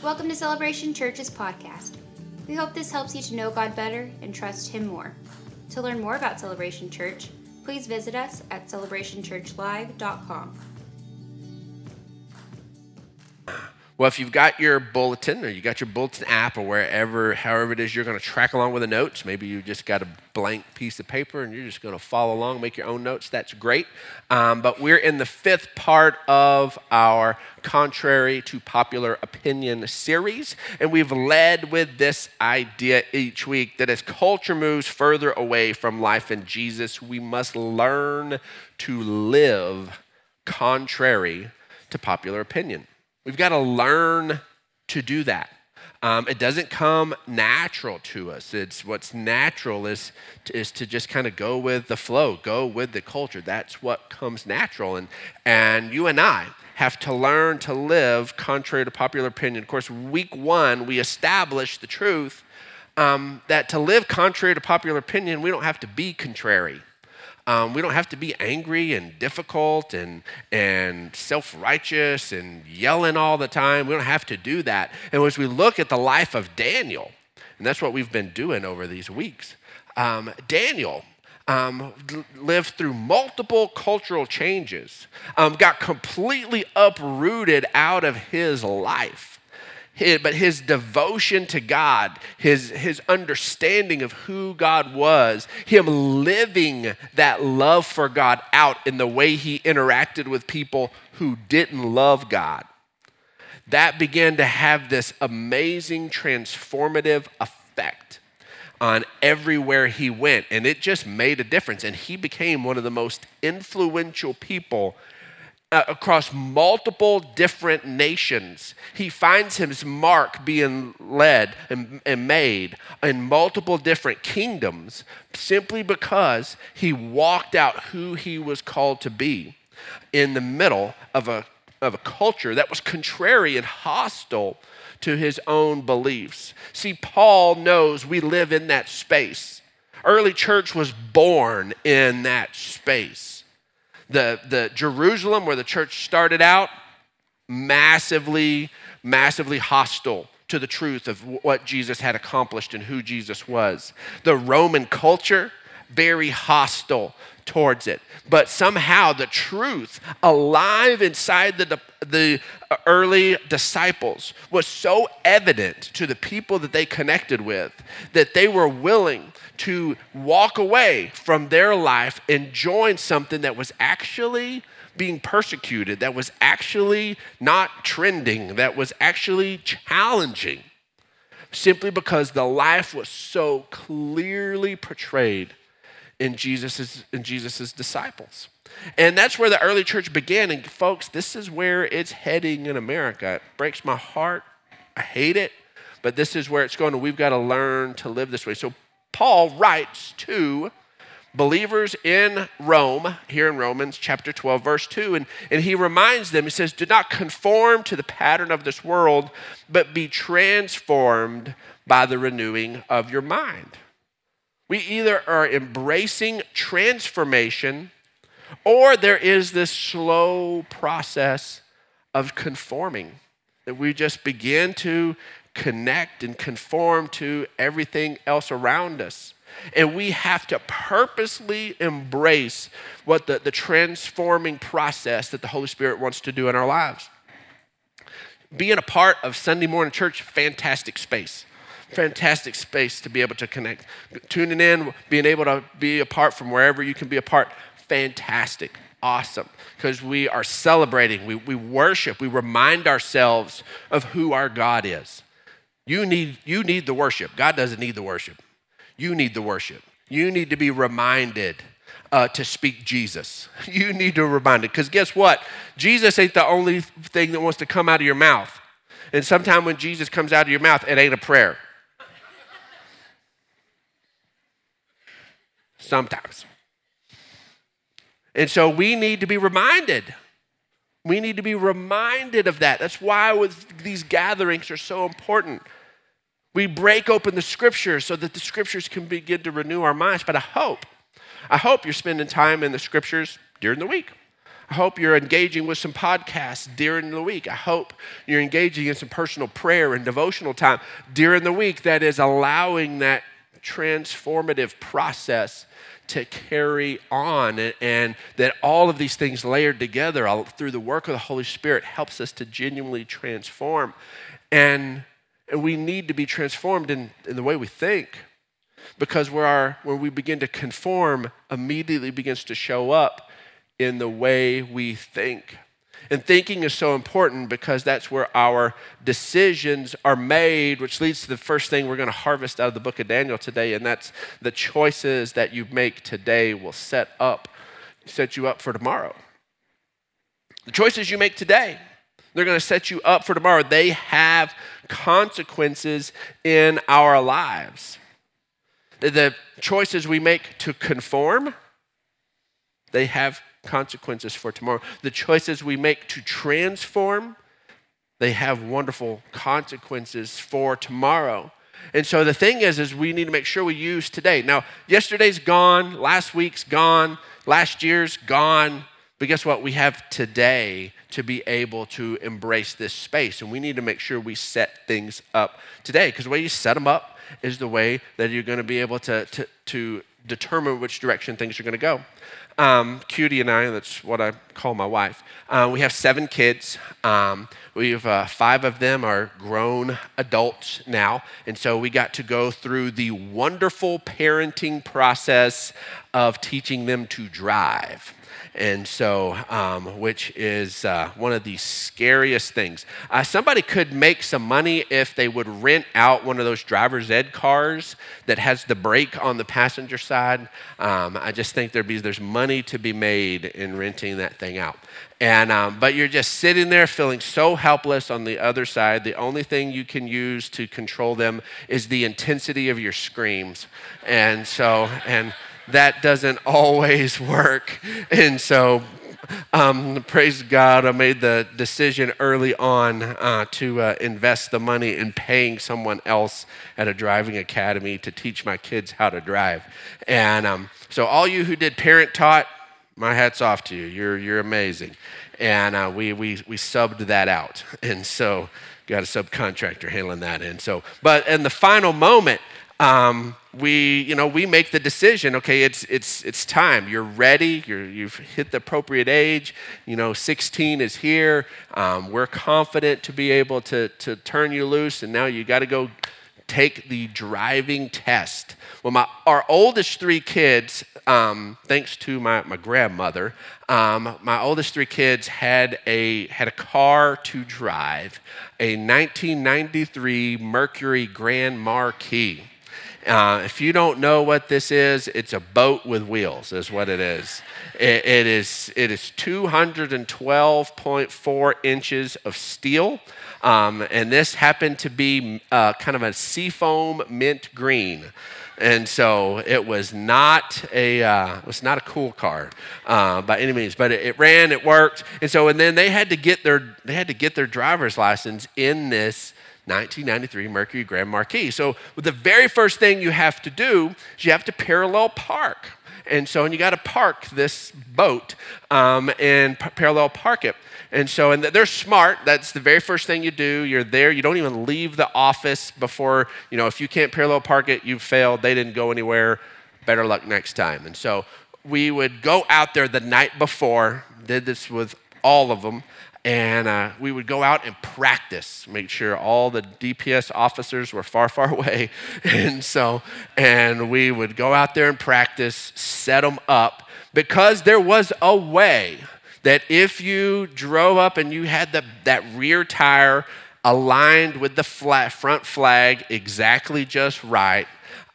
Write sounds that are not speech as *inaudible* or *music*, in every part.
Welcome to Celebration Church's podcast. We hope this helps you to know God better and trust Him more. To learn more about Celebration Church, please visit us at celebrationchurchlive.com. Well, if you've got your bulletin or you got your bulletin app or wherever, however it is you're going to track along with the notes, maybe you just got a blank piece of paper and you're just going to follow along, make your own notes, that's great. Um, but we're in the fifth part of our Contrary to Popular Opinion series, and we've led with this idea each week that as culture moves further away from life in Jesus, we must learn to live contrary to popular opinion. We've got to learn to do that. Um, it doesn't come natural to us. It's what's natural is, is to just kind of go with the flow, go with the culture. That's what comes natural. And, and you and I have to learn to live contrary to popular opinion. Of course, week one, we established the truth um, that to live contrary to popular opinion, we don't have to be contrary. Um, we don't have to be angry and difficult and, and self righteous and yelling all the time. We don't have to do that. And as we look at the life of Daniel, and that's what we've been doing over these weeks, um, Daniel um, lived through multiple cultural changes, um, got completely uprooted out of his life but his devotion to God, his, his understanding of who God was, him living that love for God out in the way he interacted with people who didn't love God, that began to have this amazing transformative effect on everywhere he went. And it just made a difference. And he became one of the most influential people uh, across multiple different nations. He finds his mark being led and, and made in multiple different kingdoms simply because he walked out who he was called to be in the middle of a, of a culture that was contrary and hostile to his own beliefs. See, Paul knows we live in that space. Early church was born in that space the, the Jerusalem, where the church started out, massively, massively hostile to the truth of what Jesus had accomplished and who Jesus was. The Roman culture, very hostile towards it. But somehow the truth alive inside the, the early disciples was so evident to the people that they connected with that they were willing to walk away from their life and join something that was actually being persecuted, that was actually not trending, that was actually challenging, simply because the life was so clearly portrayed in Jesus's, in Jesus's disciples. And that's where the early church began. And folks, this is where it's heading in America. It breaks my heart. I hate it, but this is where it's going, and we've got to learn to live this way. So Paul writes to believers in Rome, here in Romans chapter 12, verse 2, and, and he reminds them, he says, Do not conform to the pattern of this world, but be transformed by the renewing of your mind. We either are embracing transformation or there is this slow process of conforming that we just begin to connect and conform to everything else around us. And we have to purposely embrace what the, the transforming process that the Holy Spirit wants to do in our lives. Being a part of Sunday morning church, fantastic space fantastic space to be able to connect. Tuning in, being able to be apart from wherever you can be apart, fantastic, awesome. Because we are celebrating, we, we worship, we remind ourselves of who our God is. You need, you need the worship. God doesn't need the worship. You need the worship. You need to be reminded uh, to speak Jesus. *laughs* You need to remind it. Because guess what? Jesus ain't the only thing that wants to come out of your mouth. And sometimes when Jesus comes out of your mouth, it ain't a prayer. sometimes. And so we need to be reminded. We need to be reminded of that. That's why these gatherings are so important. We break open the scriptures so that the scriptures can begin to renew our minds. But I hope, I hope you're spending time in the scriptures during the week. I hope you're engaging with some podcasts during the week. I hope you're engaging in some personal prayer and devotional time during the week that is allowing that transformative process to carry on and, and, that all of these things layered together all, through the work of the Holy Spirit helps us to genuinely transform. And, and we need to be transformed in, in the way we think because where, our, where we begin to conform immediately begins to show up in the way we think. And thinking is so important because that's where our decisions are made, which leads to the first thing we're going to harvest out of the book of Daniel today, and that's the choices that you make today will set up, set you up for tomorrow. The choices you make today, they're going to set you up for tomorrow. They have consequences in our lives. The choices we make to conform, they have consequences for tomorrow. The choices we make to transform, they have wonderful consequences for tomorrow. And so the thing is, is we need to make sure we use today. Now, yesterday's gone, last week's gone, last year's gone. But guess what? We have today to be able to embrace this space. And we need to make sure we set things up today. Because the way you set them up is the way that you're going to be able to, to, to determine which direction things are going to go. Um, Cutie and I, that's what I call my wife, uh, we have seven kids. Um, we have uh, five of them are grown adults now. And so we got to go through the wonderful parenting process of teaching them to drive and so um, which is uh, one of the scariest things. Uh, somebody could make some money if they would rent out one of those driver's ed cars that has the brake on the passenger side. Um, I just think there'd be there's money to be made in renting that thing out. And um, but you're just sitting there feeling so helpless on the other side. The only thing you can use to control them is the intensity of your screams, and so and that doesn't always work. And so, um, praise God, I made the decision early on uh, to uh, invest the money in paying someone else at a driving academy to teach my kids how to drive. And um, so, all you who did parent taught, my hat's off to you. You're, you're amazing. And uh, we, we, we subbed that out. And so, got a subcontractor handling that. And so, but in the final moment, um, we, you know, we make the decision, okay, it's, it's, it's time. You're ready. You're, you've hit the appropriate age. You know, 16 is here. Um, we're confident to be able to, to turn you loose, and now you got to go take the driving test. Well, my, our oldest three kids, um, thanks to my, my grandmother, um, my oldest three kids had a, had a car to drive, a 1993 Mercury Grand Marquis. Uh, if you don't know what this is, it's a boat with wheels, is what it is. it, it is it is 212.4 inches of steel, um, and this happened to be uh, kind of a seafoam mint green. And so it was not a uh, was not a cool car uh, by any means, but it, it, ran, it worked, and so and then they had to get their they had to get their driver's license in this 1993 Mercury Grand Marquis. So the very first thing you have to do is you have to parallel park. And so, and you got to park this boat um, and p- parallel park it. And so, and they're smart. That's the very first thing you do. You're there. You don't even leave the office before, you know, if you can't parallel park it, you've failed. They didn't go anywhere. Better luck next time. And so we would go out there the night before, did this with all of them and uh, we would go out and practice make sure all the dps officers were far far *laughs* away. And so and we would go out there and practice set them up because there was a way that if you drove up and you had the, that rear tire aligned with the flat, front flag exactly just right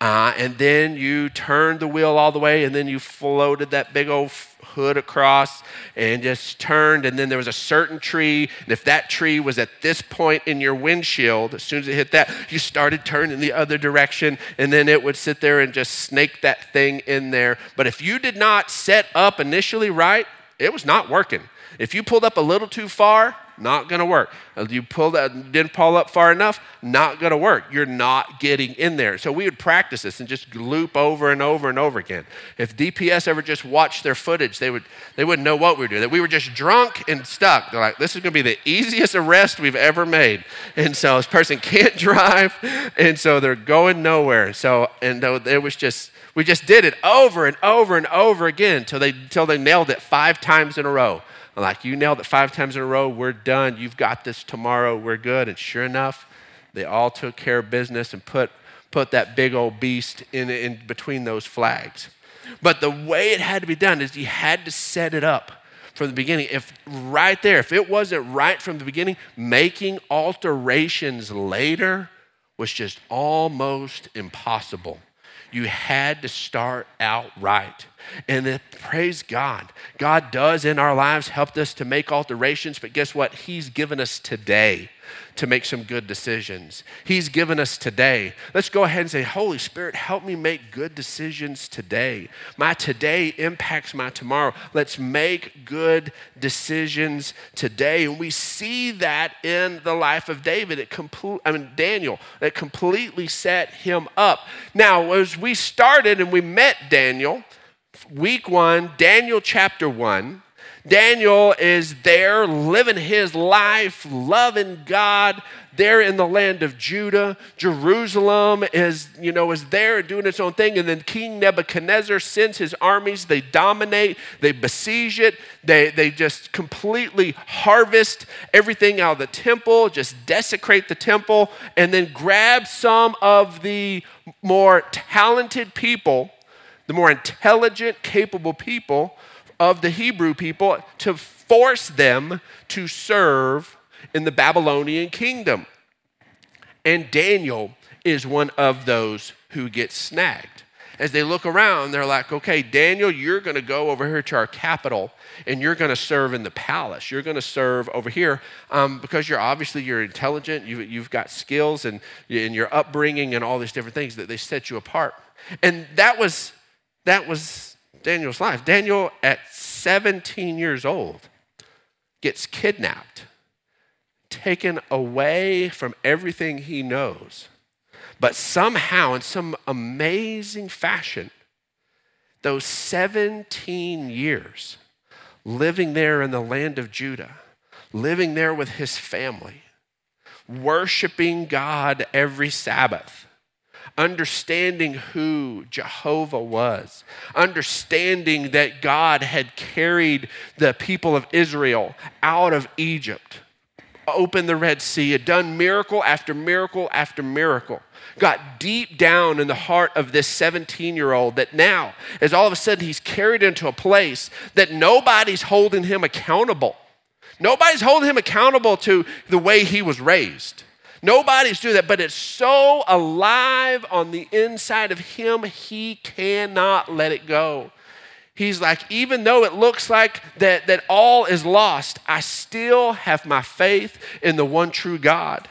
uh, and then you turned the wheel all the way and then you floated that big old hood across and just turned. And then there was a certain tree. And if that tree was at this point in your windshield, as soon as it hit that, you started turning the other direction. And then it would sit there and just snake that thing in there. But if you did not set up initially right, it was not working. If you pulled up a little too far, not going to work. You pulled that, didn't pull up far enough, not going to work. You're not getting in there. So we would practice this and just loop over and over and over again. If DPS ever just watched their footage, they would they wouldn't know what we were doing. That we were just drunk and stuck. They're like, this is going to be the easiest arrest we've ever made. And so this person can't *laughs* drive, and so they're going nowhere. So and it was just we just did it over and over and over again until they, until they nailed it five times in a row. Like, you nailed it five times in a row, we're done. You've got this tomorrow, we're good. And sure enough, they all took care of business and put, put that big old beast in, in between those flags. But the way it had to be done is you had to set it up from the beginning. If right there, if it wasn't right from the beginning, making alterations later was just almost impossible. You had to start out right. And then, praise God. God does in our lives help us to make alterations, but guess what? He's given us today to make some good decisions. He's given us today. Let's go ahead and say, Holy Spirit, help me make good decisions today. My today impacts my tomorrow. Let's make good decisions today. And we see that in the life of David. It complete, I mean Daniel. It completely set him up. Now, as we started and we met Daniel, week one, Daniel chapter one. Daniel is there living his life, loving God, there in the land of Judah. Jerusalem is, you know, is there doing its own thing. And then King Nebuchadnezzar sends his armies. They dominate, they besiege it, they, they just completely harvest everything out of the temple, just desecrate the temple, and then grab some of the more talented people, the more intelligent, capable people of the Hebrew people to force them to serve in the Babylonian kingdom. And Daniel is one of those who gets snagged. As they look around, they're like, okay, Daniel, you're going to go over here to our capital and you're going to serve in the palace. You're going to serve over here um, because you're obviously you're intelligent. You, you've got skills and, and your upbringing and all these different things that they set you apart. And that was that was Daniel's life. Daniel, at 17 years old, gets kidnapped, taken away from everything he knows. But somehow, in some amazing fashion, those 17 years living there in the land of Judah, living there with his family, worshiping God every Sabbath, understanding who Jehovah was, understanding that God had carried the people of Israel out of Egypt, opened the Red Sea, had done miracle after miracle after miracle. Got deep down in the heart of this 17 year old that now, as all of a sudden he's carried into a place that nobody's holding him accountable. Nobody's holding him accountable to the way he was raised. Nobody's doing that, but it's so alive on the inside of him, he cannot let it go. He's like, even though it looks like that, that all is lost, I still have my faith in the one true God.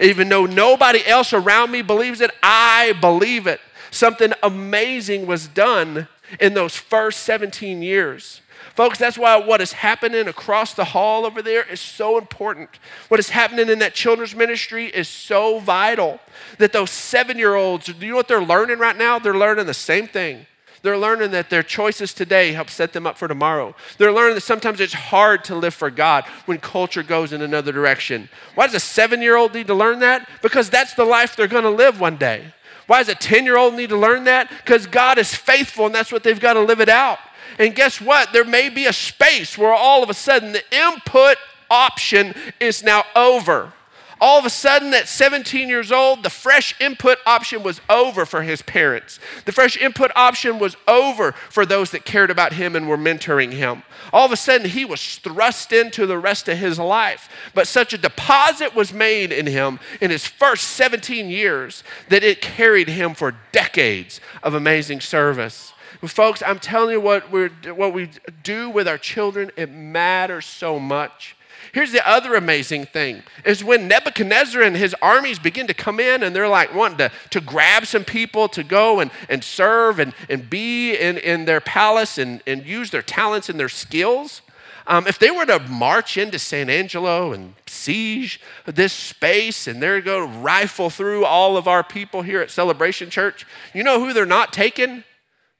Even though nobody else around me believes it, I believe it. Something amazing was done in those first 17 years. Folks, that's why what is happening across the hall over there is so important. What is happening in that children's ministry is so vital that those seven year olds, do you know what they're learning right now? They're learning the same thing. They're learning that their choices today help set them up for tomorrow. They're learning that sometimes it's hard to live for God when culture goes in another direction. Why does a seven year old need to learn that? Because that's the life they're going to live one day. Why does a 10 year old need to learn that? Because God is faithful and that's what they've got to live it out. And guess what? There may be a space where all of a sudden the input option is now over. All of a sudden, at 17 years old, the fresh input option was over for his parents. The fresh input option was over for those that cared about him and were mentoring him. All of a sudden, he was thrust into the rest of his life. But such a deposit was made in him in his first 17 years that it carried him for decades of amazing service. Folks, I'm telling you what, we what we do with our children, it matters so much. Here's the other amazing thing is when Nebuchadnezzar and his armies begin to come in and they're like wanting to, to grab some people to go and, and serve and, and be in, in their palace and, and use their talents and their skills. um, if they were to march into San Angelo and siege this space and they're going to rifle through all of our people here at Celebration Church, you know who they're not taking?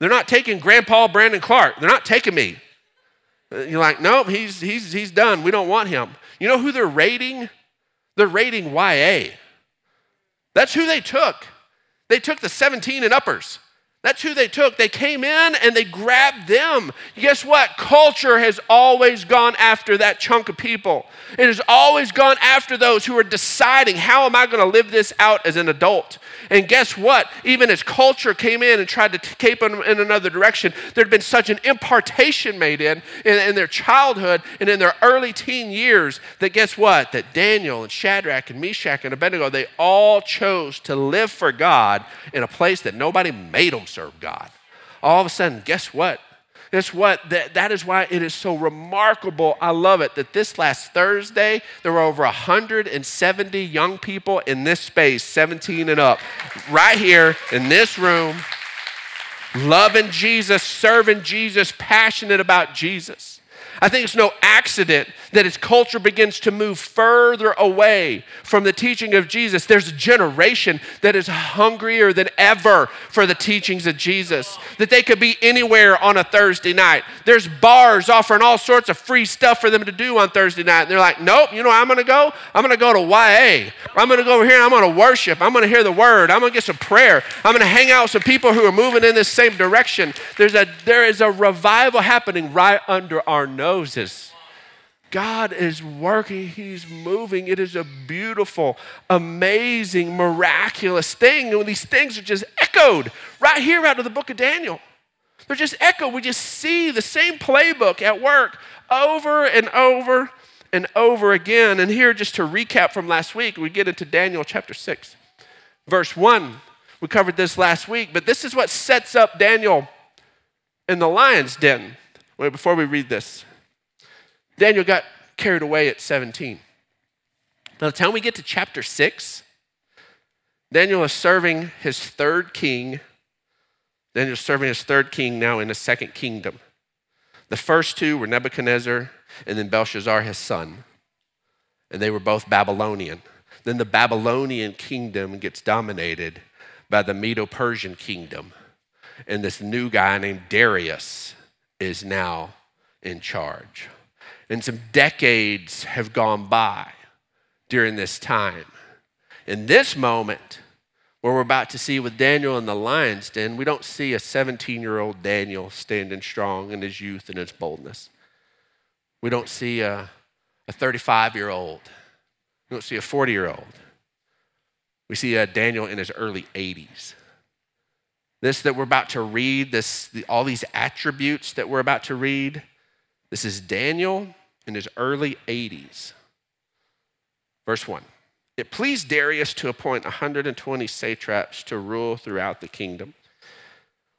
They're not taking Grandpa Brandon Clark. They're not taking me. Uh, you're like, nope, he's, he's, he's done. We don't want him. You know who they're raiding? They're raiding YA. That's who they took. They took the 17 and uppers. That's who they took. They came in and they grabbed them. Guess what? Culture has always gone after that chunk of people. It has always gone after those who are deciding, how am I going to live this out as an adult? And guess what? Even as culture came in and tried to take them in another direction, there'd been such an impartation made in, in, in their childhood and in their early teen years that guess what? That Daniel and Shadrach and Meshach and Abednego, they all chose to live for God in a place that nobody made them serve God. All of a sudden, guess what? Guess what? That, that is why it is so remarkable. I love it that this last Thursday, there were over 170 young people in this space, 17 and up, right here in this room, loving Jesus, serving Jesus, passionate about Jesus. I think it's no accident that as culture begins to move further away from the teaching of Jesus, there's a generation that is hungrier than ever for the teachings of Jesus. That they could be anywhere on a Thursday night. There's bars offering all sorts of free stuff for them to do on Thursday night. And they're like, nope, you know I'm going to go? I'm going to go to YA. I'm going to go over here and I'm going to worship. I'm going to hear the word. I'm going to get some prayer. I'm going to hang out with some people who are moving in this same direction. There's a, there is a revival happening right under our noses. God is working, He's moving. It is a beautiful, amazing, miraculous thing. And these things are just echoed right here out of the book of Daniel. They're just echoed. We just see the same playbook at work over and over and over again. And here, just to recap from last week, we get into Daniel chapter 6, verse 1. We covered this last week, but this is what sets up Daniel in the lion's den. Wait, before we read this, Daniel got carried away at 17. By the time we get to chapter 6, Daniel is serving his third king. Daniel's serving his third king now in the second kingdom. The first two were Nebuchadnezzar and then Belshazzar, his son. And they were both Babylonian. Then the Babylonian kingdom gets dominated by the Medo Persian kingdom. And this new guy named Darius is now in charge. And some decades have gone by during this time. In this moment, where we're about to see with Daniel in the lion's den, we don't see a 17 year old Daniel standing strong in his youth and his boldness. We don't see a 35 year old. We don't see a 40 year old. We see a Daniel in his early 80s. This that we're about to read, this, all these attributes that we're about to read, this is Daniel in his early 80s. Verse 1 It pleased Darius to appoint 120 satraps to rule throughout the kingdom,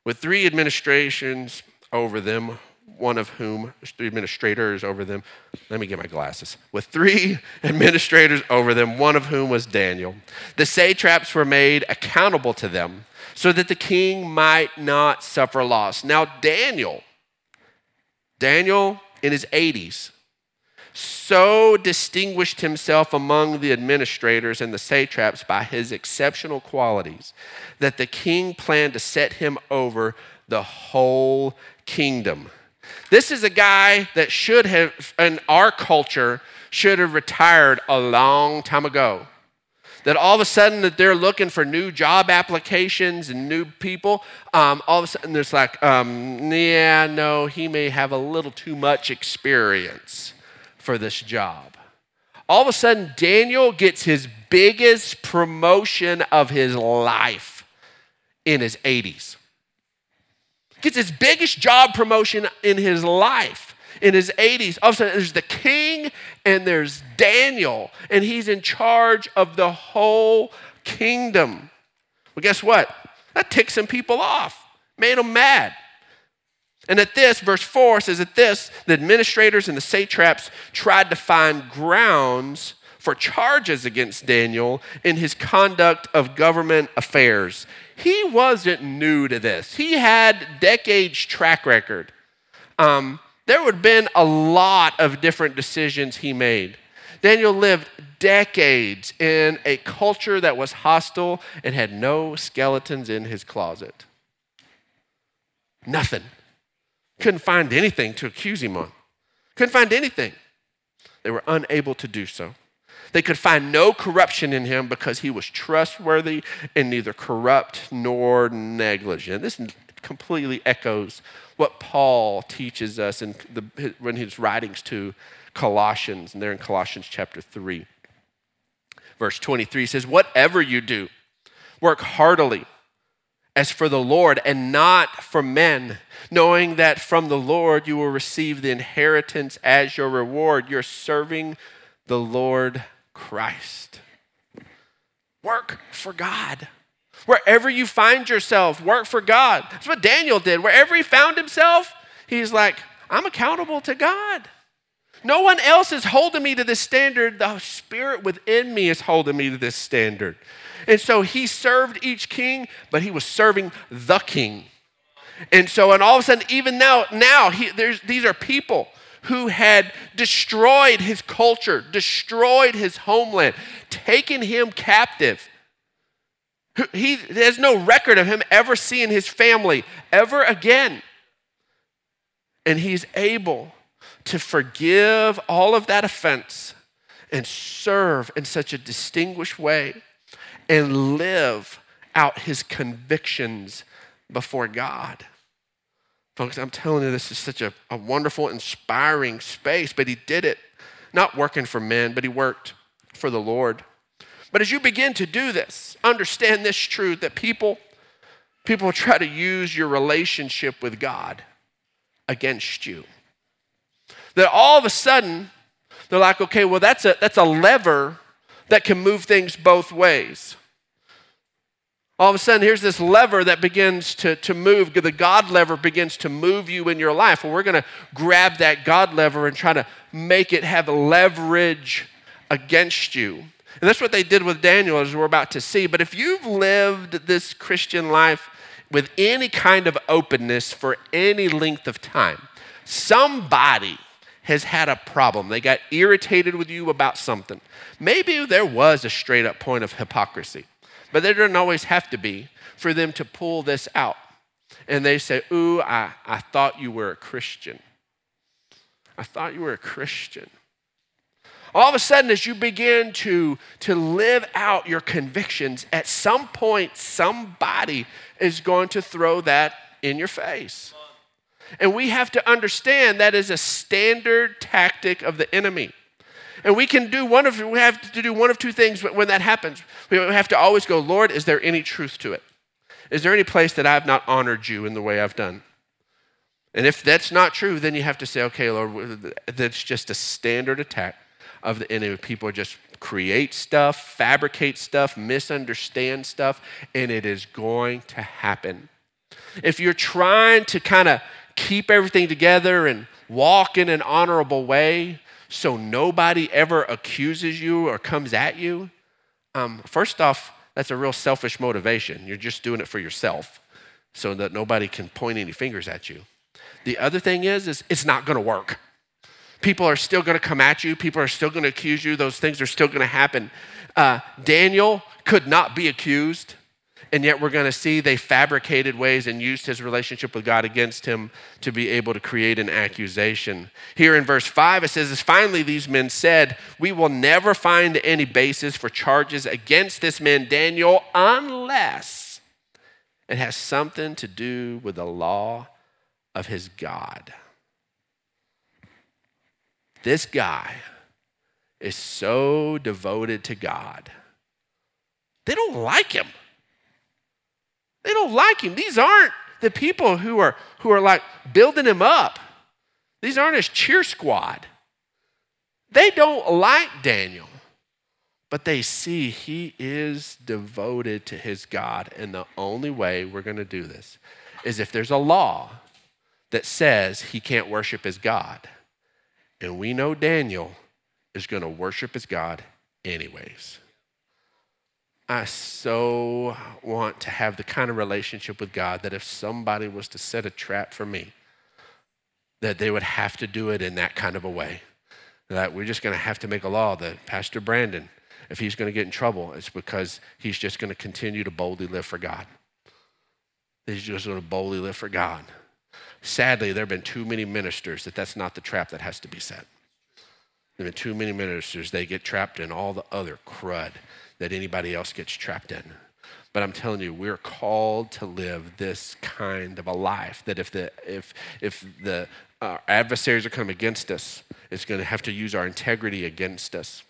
with three administrations over them, one of whom, three administrators over them. Let me get my glasses. With three *laughs* administrators over them, one of whom was Daniel. The satraps were made accountable to them so that the king might not suffer loss. Now, Daniel, Daniel in his 80s, so distinguished himself among the administrators and the satraps by his exceptional qualities that the king planned to set him over the whole kingdom. This is a guy that should have, in our culture, should have retired a long time ago. That all of a sudden that they're looking for new job applications and new people, um, all of a sudden there's like, um, yeah, no, he may have a little too much experience for this job. All of a sudden, Daniel gets his biggest promotion of his life in his 80s. Gets his biggest job promotion in his life in his 80s. All of a sudden, there's the king and there's Daniel, and he's in charge of the whole kingdom. Well, guess what? That ticked some people off, made them mad. And at this, verse 4 says, At this, the administrators and the satraps tried to find grounds for charges against Daniel in his conduct of government affairs. He wasn't new to this, he had decades' track record. Um, there would have been a lot of different decisions he made. Daniel lived decades in a culture that was hostile and had no skeletons in his closet. Nothing. Couldn't find anything to accuse him on. Couldn't find anything. They were unable to do so. They could find no corruption in him because he was trustworthy and neither corrupt nor negligent. This completely echoes what Paul teaches us in the, when his writings to Colossians, and they're in Colossians chapter 3. Verse 23 says, Whatever you do, work heartily as for the Lord and not for men, knowing that from the Lord you will receive the inheritance as your reward. You're serving the Lord Christ. Work for God. Wherever you find yourself, work for God. That's what Daniel did. Wherever he found himself, he's like, I'm accountable to God. No one else is holding me to this standard. The Spirit within me is holding me to this standard. And so he served each king, but he was serving the king. And so, and all of a sudden, even now, now he, these are people who had destroyed his culture, destroyed his homeland, taken him captive. He has no record of him ever seeing his family ever again. And he's able to forgive all of that offense and serve in such a distinguished way and live out his convictions before God. Folks, I'm telling you, this is such a, a wonderful, inspiring space, but he did it not working for men, but he worked for the Lord. But as you begin to do this, understand this truth that people, people try to use your relationship with God against you. That all of a sudden, they're like, okay, well, that's a, that's a lever that can move things both ways all of a sudden here's this lever that begins to, to move. The god lever begins to move you in your life. Well we're going to grab that god lever and try to make it have leverage against you. And that's what they did with daniel as we're about to see. But if you've lived this christian life with any kind of openness for any length of time somebody has had a problem. They got irritated with you about something. Maybe there was a straight up point of hypocrisy but there doesn't always have to be for them to pull this out. And they say, Ooh, I, I thought you were a Christian. I thought you were a Christian. All of a sudden, as you begin to, to live out your convictions, at some point, somebody is going to throw that in your face. And we have to understand that is a standard tactic of the enemy. And we can do one of we have to do one of two things when that happens. We have to always go, Lord, is there any truth to it? Is there any place that I've not honored you in the way I've done? And if that's not true, then you have to say, okay, Lord, that's just a standard attack of the enemy. People just create stuff, fabricate stuff, misunderstand stuff, and it is going to happen. If you're trying to kind of keep everything together and walk in an honorable way, so nobody ever accuses you or comes at you, um, first off, that's a real selfish motivation. You're just doing it for yourself so that nobody can point any fingers at you. The other thing is, is it's not going to work. People are still going to come at you. People are still going to accuse you. Those things are still going to happen. Uh, Daniel could not be accused and yet we're going to see they fabricated ways and used his relationship with God against him to be able to create an accusation. Here in verse 5, it says, finally these men said, We will never find any basis for charges against this man Daniel unless it has something to do with the law of his God. This guy is so devoted to God. They don't like him. They don't like him. These aren't the people who are, who are like building him up. These aren't his cheer squad. They don't like Daniel, but they see he is devoted to his God. And the only way we're going to do this is if there's a law that says he can't worship his God. And we know Daniel is going to worship his God anyways. I so want to have the kind of relationship with God that if somebody was to set a trap for me, that they would have to do it in that kind of a way. That we're just going to have to make a law that Pastor Brandon, if he's going to get in trouble, it's because he's just going to continue to boldly live for God. He's just going to boldly live for God. Sadly, there have been too many ministers that that's not the trap that has to be set. There have been too many ministers, they get trapped in all the other crud that anybody else gets trapped in. But I'm telling you, we're called to live this kind of a life that if the, if, if the uh, adversaries are coming against us, it's going to have to use our integrity against us.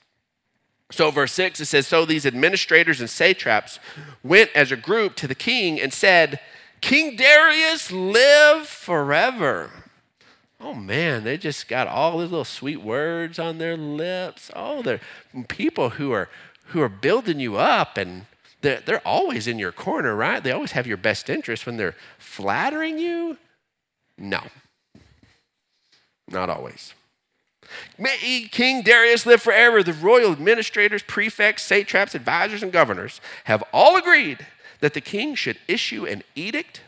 So, verse 6, it says So these administrators and satraps went as a group to the king and said, King Darius, live forever. Oh man, they just got all these little sweet words on their lips. Oh, they're people who are who are building you up and they're, they're always in your corner, right? They always have your best interest when they're flattering you. No, not always. May King Darius live forever. The royal administrators, prefects, satraps, advisors, and governors have all agreed that the king should issue an edict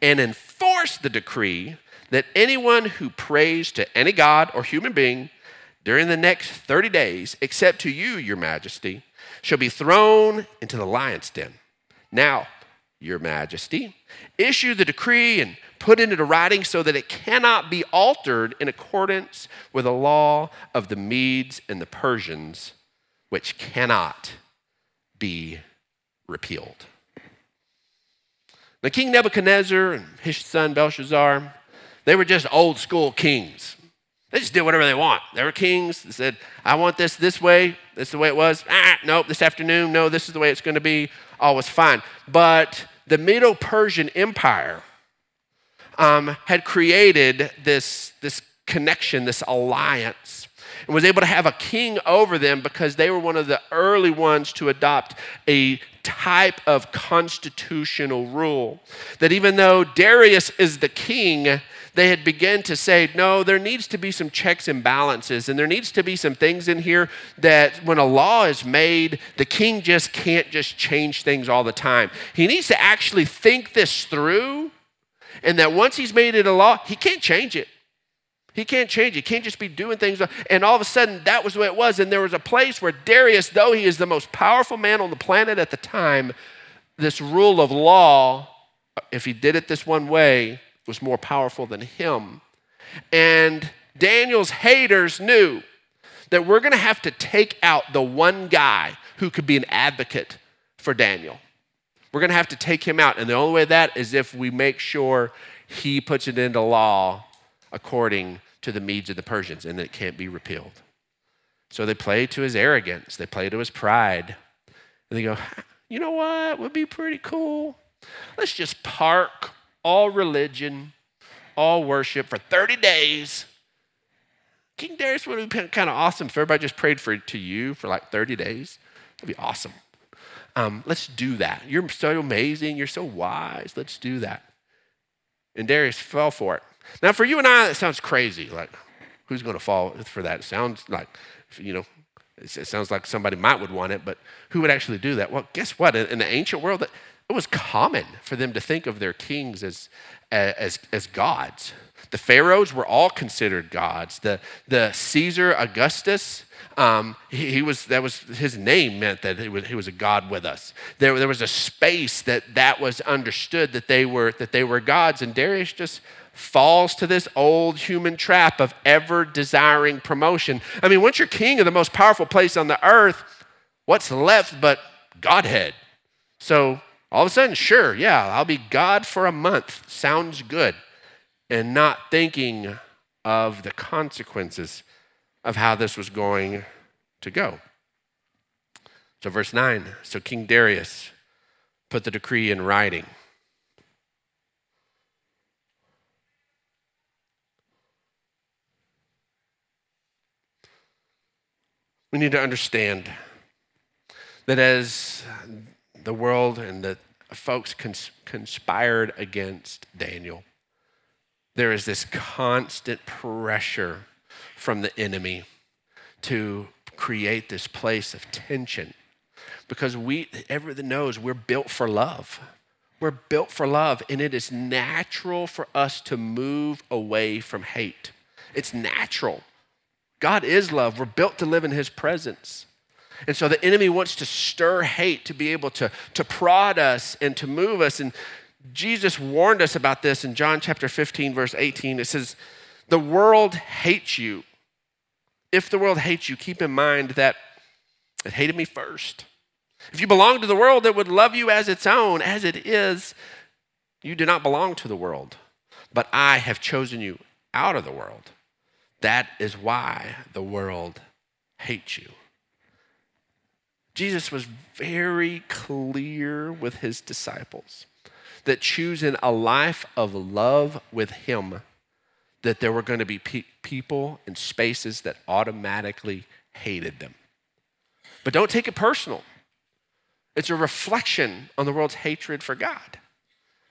and enforce the decree that anyone who prays to any god or human being during the next 30 days, except to you, your majesty, shall be thrown into the lion's den. Now, your majesty, issue the decree and put it into writing so that it cannot be altered in accordance with the law of the Medes and the Persians, which cannot be repealed. The king Nebuchadnezzar and his son Belshazzar, they were just old school kings. They just did whatever they want. They were kings. They said, I want this this way. This is the way it was. Ah, nope, this afternoon, no, this is the way it's going to be. All was fine. But the Medo Persian Empire um, had created this, this connection, this alliance, and was able to have a king over them because they were one of the early ones to adopt a type of constitutional rule. That even though Darius is the king, they had begun to say, no, there needs to be some checks and balances, and there needs to be some things in here that when a law is made, the king just can't just change things all the time. He needs to actually think this through, and that once he's made it a law, he can't change it. He can't change. It. He can't just be doing things. And all of a sudden, that was the way it was. And there was a place where Darius, though he is the most powerful man on the planet at the time, this rule of law, if he did it this one way, was more powerful than him. And Daniel's haters knew that we're going to have to take out the one guy who could be an advocate for Daniel. We're going to have to take him out. And the only way that is if we make sure he puts it into law according to the Medes and the Persians, and it can't be repealed. So they play to his arrogance, they play to his pride. And they go, you know what would be pretty cool? Let's just park all religion, all worship for 30 days. King Darius would have been kind of awesome if everybody just prayed for to you for like 30 days. That'd be awesome. Um, let's do that. You're so amazing. You're so wise. Let's do that. And Darius fell for it. Now, for you and I, that sounds crazy. Like, who's going to fall for that? It sounds like, you know, it sounds like somebody might would want it, but who would actually do that? Well, guess what? In the ancient world, it was common for them to think of their kings as, as, as gods. The pharaohs were all considered gods. The, the Caesar Augustus, um, he, he, was, that was his name meant that he was, he was a God with us. There, there was a space that that was understood that they were, that they were gods. And Darius just falls to this old human trap of ever desiring promotion. I mean, once you're king of the most powerful place on the earth, what's left but Godhead? So all of a sudden, sure, yeah, I'll be God for a month. Sounds good. And not thinking of the consequences of how this was going to go. So, verse 9 so King Darius put the decree in writing. we need to understand that as the world and the folks cons- conspired against Daniel, there is this constant pressure from the enemy to create this place of tension because we everyone knows we're built for love We're built for love, and it is natural for us to move away from hate. It's natural. God is love. We're built to live in His presence. And so the enemy wants to stir hate to be able to, to prod us and to move us. And Jesus warned us about this in John chapter 15, verse 18. It says, The world hates you. If the world hates you, keep in mind that it hated me first. If you belong to the world, it would love you as its own. As it is, you do not belong to the world, but I have chosen you out of the world. That is why the world hates you. Jesus was very clear with his disciples that choosing a life of love with him, that there were going to be pe- people and spaces that automatically hated them. But don't take it personal. It's a reflection on the world's hatred for God.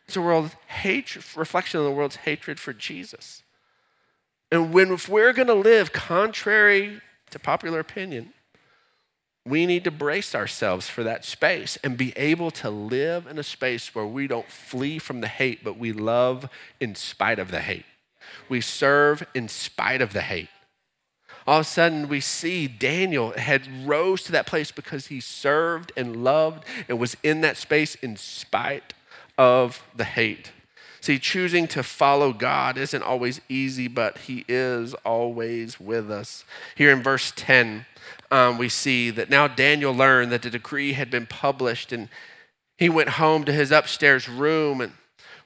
It's a world hatred, reflection on the world's hatred for Jesus. And when if we're going to live contrary to popular opinion, we need to brace ourselves for that space and be able to live in a space where we don't flee from the hate, but we love in spite of the hate. We serve in spite of the hate. All of a sudden, we see Daniel had rose to that place because he served and loved and was in that space in spite of the hate. See, choosing to follow God isn't always easy, but He is always with us. Here in verse 10, um, we see that now Daniel learned that the decree had been published, and he went home to his upstairs room and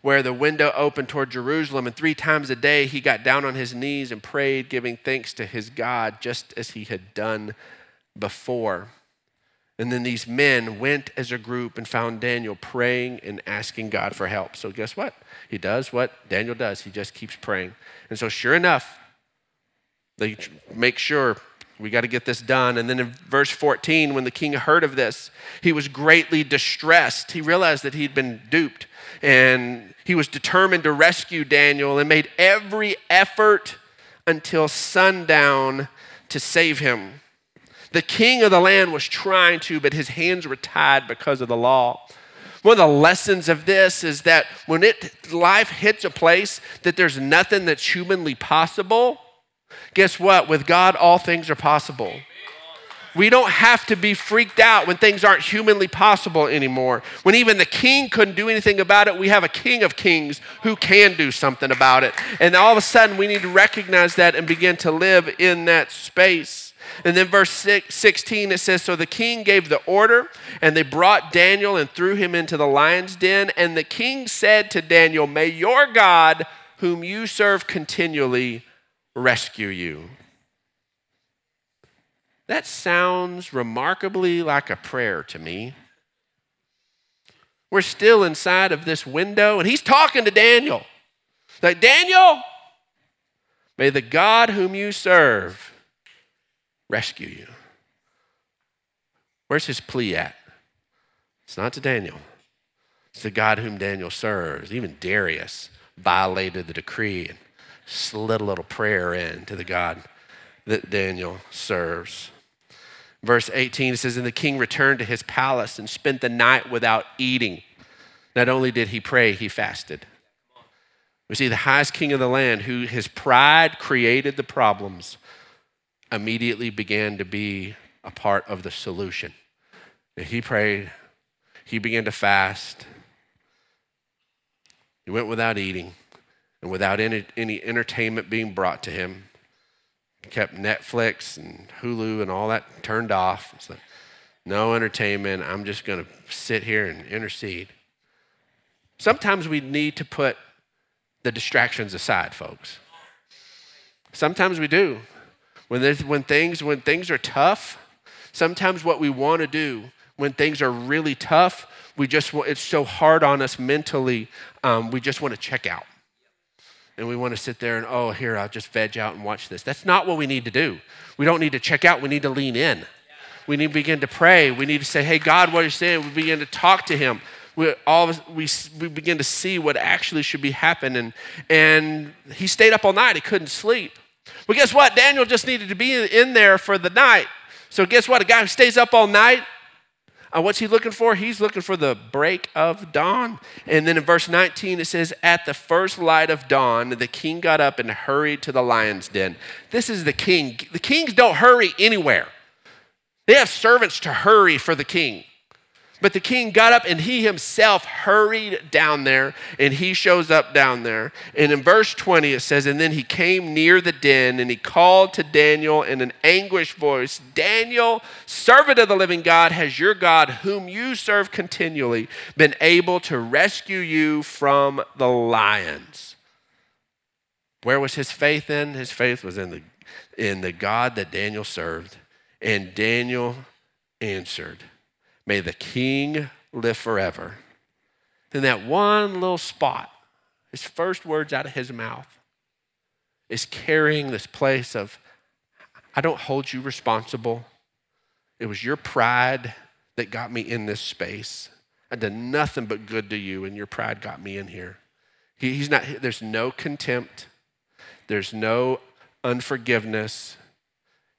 where the window opened toward Jerusalem. And three times a day he got down on his knees and prayed, giving thanks to his God, just as he had done before. And then these men went as a group and found Daniel praying and asking God for help. So, guess what? He does what Daniel does. He just keeps praying. And so, sure enough, they make sure we got to get this done. And then in verse 14, when the king heard of this, he was greatly distressed. He realized that he'd been duped. And he was determined to rescue Daniel and made every effort until sundown to save him. The king of the land was trying to, but his hands were tied because of the law. One of the lessons of this is that when it, life hits a place that there's nothing that's humanly possible, guess what? With God, all things are possible. We don't have to be freaked out when things aren't humanly possible anymore. When even the king couldn't do anything about it, we have a king of kings who can do something about it. And all of a sudden, we need to recognize that and begin to live in that space. And then verse 16, it says So the king gave the order, and they brought Daniel and threw him into the lion's den. And the king said to Daniel, May your God, whom you serve continually, rescue you. That sounds remarkably like a prayer to me. We're still inside of this window, and he's talking to Daniel. Like, Daniel, may the God whom you serve rescue you. Where's his plea at? It's not to Daniel, it's the God whom Daniel serves. Even Darius violated the decree and slid a little prayer in to the God that Daniel serves. Verse 18 it says, And the king returned to his palace and spent the night without eating. Not only did he pray, he fasted. We see the highest king of the land, who his pride created the problems, immediately began to be a part of the solution. And he prayed, he began to fast. He went without eating and without any, any entertainment being brought to him. He kept Netflix and Hulu and all that turned off. It's like, no entertainment. I'm just going to sit here and intercede. Sometimes we need to put the distractions aside, folks. Sometimes we do. When, when, things, when things are tough, sometimes what we want to do when things are really tough, we just it's so hard on us mentally, um, we just want to check out. And we want to sit there and, oh, here, I'll just veg out and watch this. That's not what we need to do. We don't need to check out, we need to lean in. We need to begin to pray. We need to say, hey, God, what are you saying? We begin to talk to Him. We, all we, we begin to see what actually should be happening. And he stayed up all night, he couldn't sleep. Well, guess what? Daniel just needed to be in there for the night. So, guess what? A guy who stays up all night, Uh, what's he looking for? He's looking for the break of dawn. And then in verse 19, it says, At the first light of dawn, the king got up and hurried to the lion's den. This is the king. The kings don't hurry anywhere, they have servants to hurry for the king. But the king got up and he himself hurried down there, and he shows up down there. And in verse 20, it says, And then he came near the den, and he called to Daniel in an anguished voice Daniel, servant of the living God, has your God, whom you serve continually, been able to rescue you from the lions? Where was his faith in? His faith was in the, in the God that Daniel served. And Daniel answered, May the king live forever. Then that one little spot, his first words out of his mouth, is carrying this place of, I don't hold you responsible. It was your pride that got me in this space. I did nothing but good to you, and your pride got me in here. He, he's not, there's no contempt, there's no unforgiveness,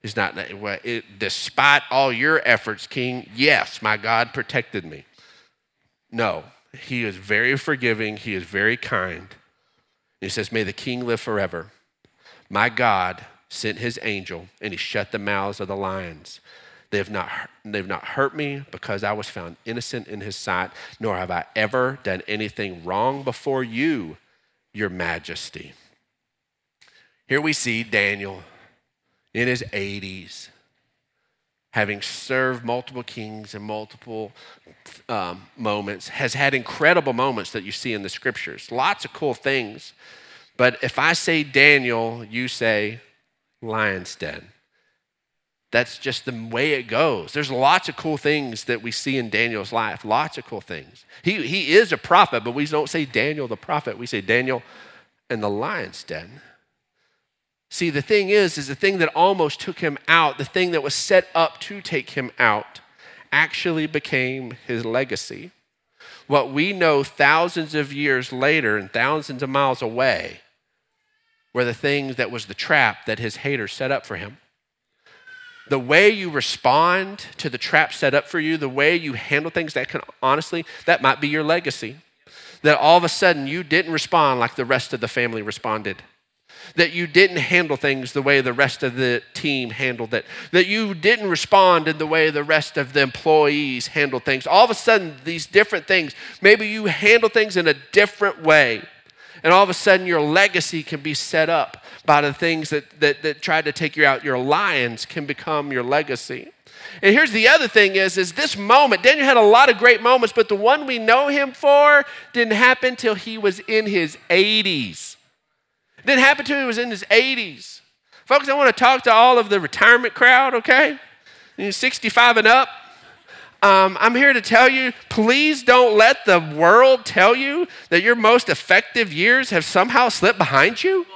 He's not, it, despite all your efforts, King, yes, my God protected me. No, he is very forgiving, he is very kind. He says, May the king live forever. My God sent his angel and he shut the mouths of the lions. They have not, they've not hurt me because I was found innocent in his sight, nor have I ever done anything wrong before you, your majesty. Here we see Daniel in his 80s, having served multiple kings and multiple um, moments, has had incredible moments that you see in the scriptures. Lots of cool things. But if I say Daniel, you say lion's den. That's just the way it goes. There's lots of cool things that we see in Daniel's life. Lots of cool things. He, he is a prophet, but we don't say Daniel the prophet. We say Daniel in the lion's den. See, the thing is, is the thing that almost took him out, the thing that was set up to take him out, actually became his legacy. What we know thousands of years later and thousands of miles away were the things that was the trap that his haters set up for him. The way you respond to the trap set up for you, the way you handle things, that can honestly, that might be your legacy. That all of a sudden you didn't respond like the rest of the family responded that you didn't handle things the way the rest of the team handled it, that you didn't respond in the way the rest of the employees handled things. All of a sudden, these different things, maybe you handle things in a different way. And all of a sudden, your legacy can be set up by the things that, that, that tried to take you out. Your lions can become your legacy. And here's the other thing is, is this moment, Daniel had a lot of great moments, but the one we know him for didn't happen till he was in his 80s. Didn't happen to him, was in his 80s. Folks, I want to talk to all of the retirement crowd, okay? You're 65 and up. Um, I'm here to tell you please don't let the world tell you that your most effective years have somehow slipped behind you.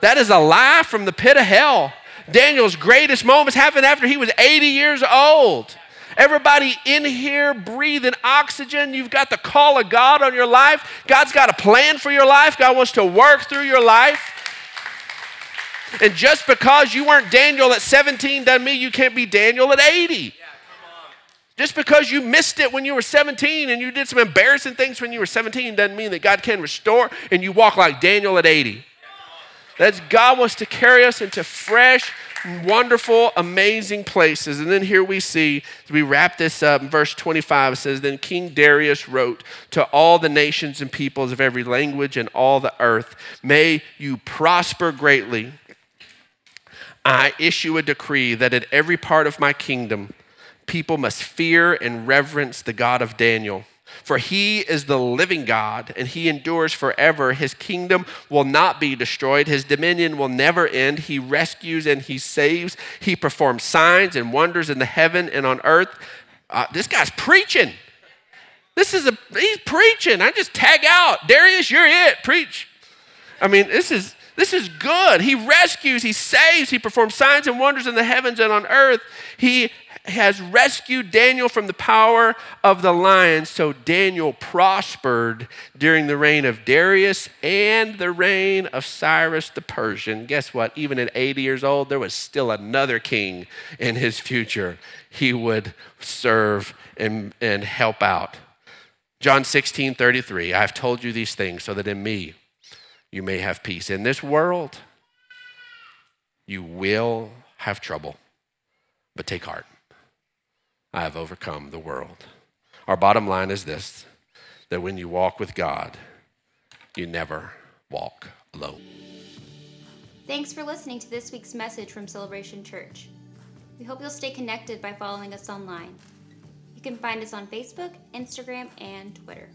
That is a lie from the pit of hell. Daniel's greatest moments happened after he was 80 years old. Everybody in here breathing oxygen. You've got the call of God on your life. God's got a plan for your life. God wants to work through your life. And just because you weren't Daniel at 17 doesn't mean you can't be Daniel at 80. Just because you missed it when you were 17 and you did some embarrassing things when you were 17 doesn't mean that God can restore and you walk like Daniel at 80. That's God wants to carry us into fresh, wonderful, amazing places. And then here we see, as we wrap this up, in verse 25 it says, Then King Darius wrote to all the nations and peoples of every language and all the earth, May you prosper greatly I issue a decree that in every part of my kingdom, people must fear and reverence the God of Daniel. For he is the living God, and he endures forever. His kingdom will not be destroyed, his dominion will never end. He rescues and he saves. He performs signs and wonders in the heaven and on earth. Uh, this guy's preaching. This is a, he's preaching. I just tag out. Darius, you're it. Preach. I mean, this is, this is good. He rescues, he saves, he performs signs and wonders in the heavens and on earth. He has rescued Daniel from the power of the lions. So Daniel prospered during the reign of Darius and the reign of Cyrus the Persian. Guess what? Even at 80 years old, there was still another king in his future he would serve and, and help out. John 16, 33. I have told you these things so that in me you may have peace. In this world, you will have trouble, but take heart. I have overcome the world. Our bottom line is this that when you walk with God, you never walk alone. Thanks for listening to this week's message from Celebration Church. We hope you'll stay connected by following us online. You can find us on Facebook, Instagram, and Twitter.